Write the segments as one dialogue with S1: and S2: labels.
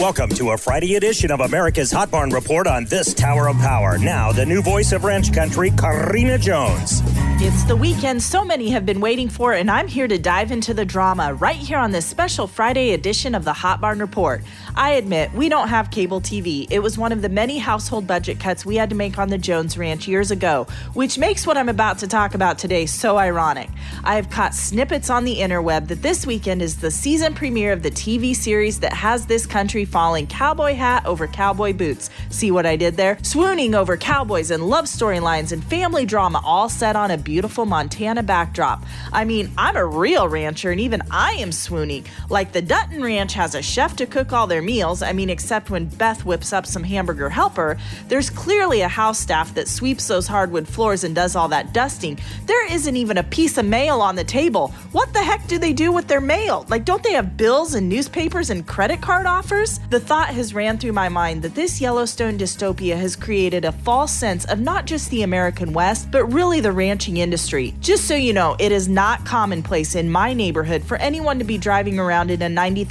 S1: Welcome to a Friday edition of America's Hot Barn Report on this Tower of Power. Now, the new voice of ranch country, Karina Jones.
S2: It's the weekend so many have been waiting for, and I'm here to dive into the drama right here on this special Friday edition of the Hot Barn Report. I admit, we don't have cable TV. It was one of the many household budget cuts we had to make on the Jones Ranch years ago, which makes what I'm about to talk about today so ironic. I have caught snippets on the interweb that this weekend is the season premiere of the TV series that has this country falling cowboy hat over cowboy boots. See what I did there? Swooning over cowboys and love storylines and family drama all set on a beautiful Montana backdrop. I mean, I'm a real rancher and even I am swooning. Like the Dutton Ranch has a chef to cook all their meals, I mean, except when Beth whips up some hamburger helper, there's clearly a house staff that sweeps those hardwood floors and does all that dusting. There isn't even a piece of mail on the table. What the heck do they do with their mail? Like, don't they have bills and newspapers and credit card offers? The thought has ran through my mind that this Yellowstone dystopia has created a false sense of not just the American West, but really the ranching industry. Just so you know, it is not commonplace in my neighborhood for anyone to be driving around in a $90,000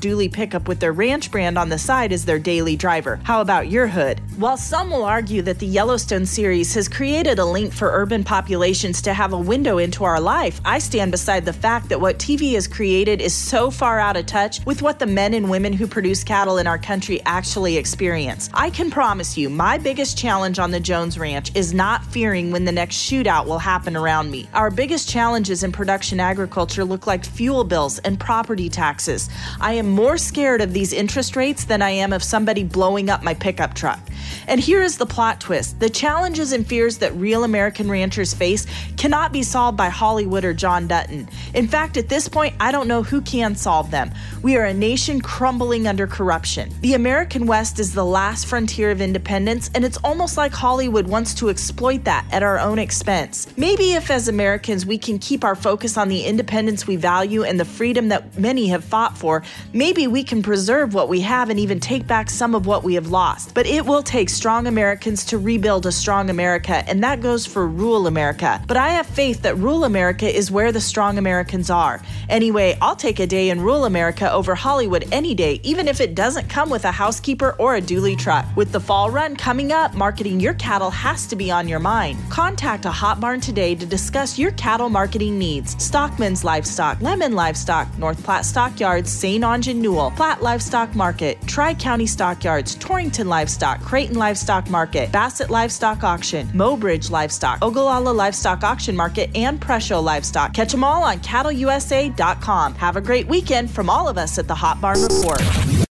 S2: dually pickup with their ranch brand on the side as their daily driver. How about your hood? While some will argue that the Yellowstone series has created a link for urban populations to have a window into our life, I stand beside the fact that what TV has created is so far out of touch with what the men and women who produce cattle in our country actually experience. I can promise you, my biggest challenge on the Jones Ranch is not fearing when the next shootout will happen around me. Our biggest challenges in production agriculture look like fuel bills and property taxes. I am more scared of these interest rates than I am of somebody blowing up my pickup truck. And here is the plot twist the challenges and fears that real American ranchers face cannot be solved by Hollywood or John Dutton. In fact, at this point, I don't know who can solve them. We are a nation crumbling under corruption. The American West is the last frontier of independence, and it's almost like Hollywood wants to exploit that at our own expense. Maybe if, as Americans, we can keep our focus on the independence we value and the freedom that many have fought for, maybe we can preserve what we have and even take back some of what we have lost. But it will take strong Americans to rebuild a strong America, and that goes for rural America. But I have faith that rural America is where the strong Americans are. Anyway, I'll take a day in rural America over Hollywood any day, even if it doesn't come with a housekeeper or a dually truck. With the fall run coming up, marketing your cattle has to be on your mind. Contact a hot barn today to discuss your cattle marketing needs. Stockman's Livestock, Lemmon Livestock, North Platte Stockyards, St. Onge Newell, Platte Livestock Market, Tri County Stockyards, Torrington Livestock, Creighton Livestock Market, Bassett Livestock Auction, Mobridge Livestock, Ogallala Livestock Auction Market, and Presho Livestock. Catch them all on cattleusa.com. Have a great weekend from all of us at the Hot Barn Report.